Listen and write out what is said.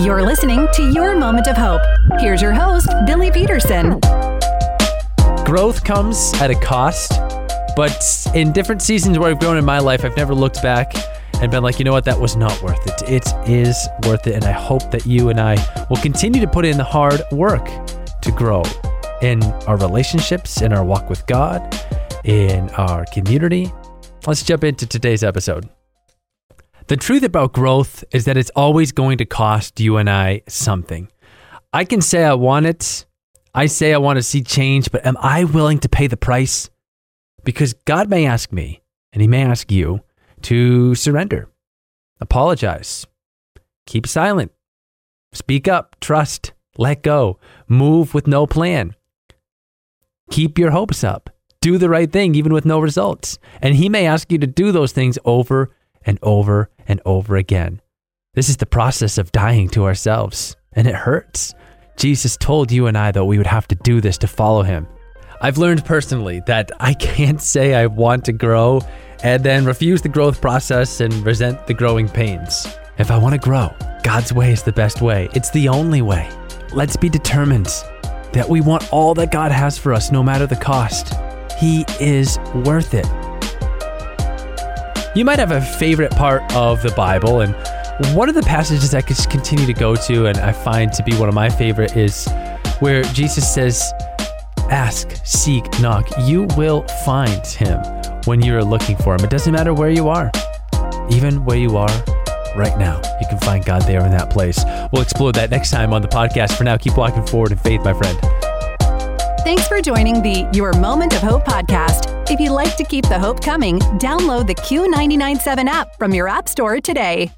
You're listening to Your Moment of Hope. Here's your host, Billy Peterson. Growth comes at a cost, but in different seasons where I've grown in my life, I've never looked back and been like, you know what, that was not worth it. It is worth it. And I hope that you and I will continue to put in the hard work to grow in our relationships, in our walk with God, in our community. Let's jump into today's episode. The truth about growth is that it's always going to cost you and I something. I can say I want it. I say I want to see change, but am I willing to pay the price? Because God may ask me, and He may ask you, to surrender, apologize, keep silent, speak up, trust, let go, move with no plan, keep your hopes up, do the right thing even with no results. And He may ask you to do those things over and over and over again. This is the process of dying to ourselves, and it hurts. Jesus told you and I that we would have to do this to follow him. I've learned personally that I can't say I want to grow and then refuse the growth process and resent the growing pains. If I want to grow, God's way is the best way. It's the only way. Let's be determined that we want all that God has for us, no matter the cost. He is worth it. You might have a favorite part of the Bible, and one of the passages I could continue to go to, and I find to be one of my favorite, is where Jesus says, Ask, seek, knock. You will find him when you're looking for him. It doesn't matter where you are, even where you are right now. You can find God there in that place. We'll explore that next time on the podcast. For now, keep walking forward in faith, my friend. Thanks for joining the Your Moment of Hope podcast. If you'd like to keep the hope coming, download the Q997 app from your App Store today.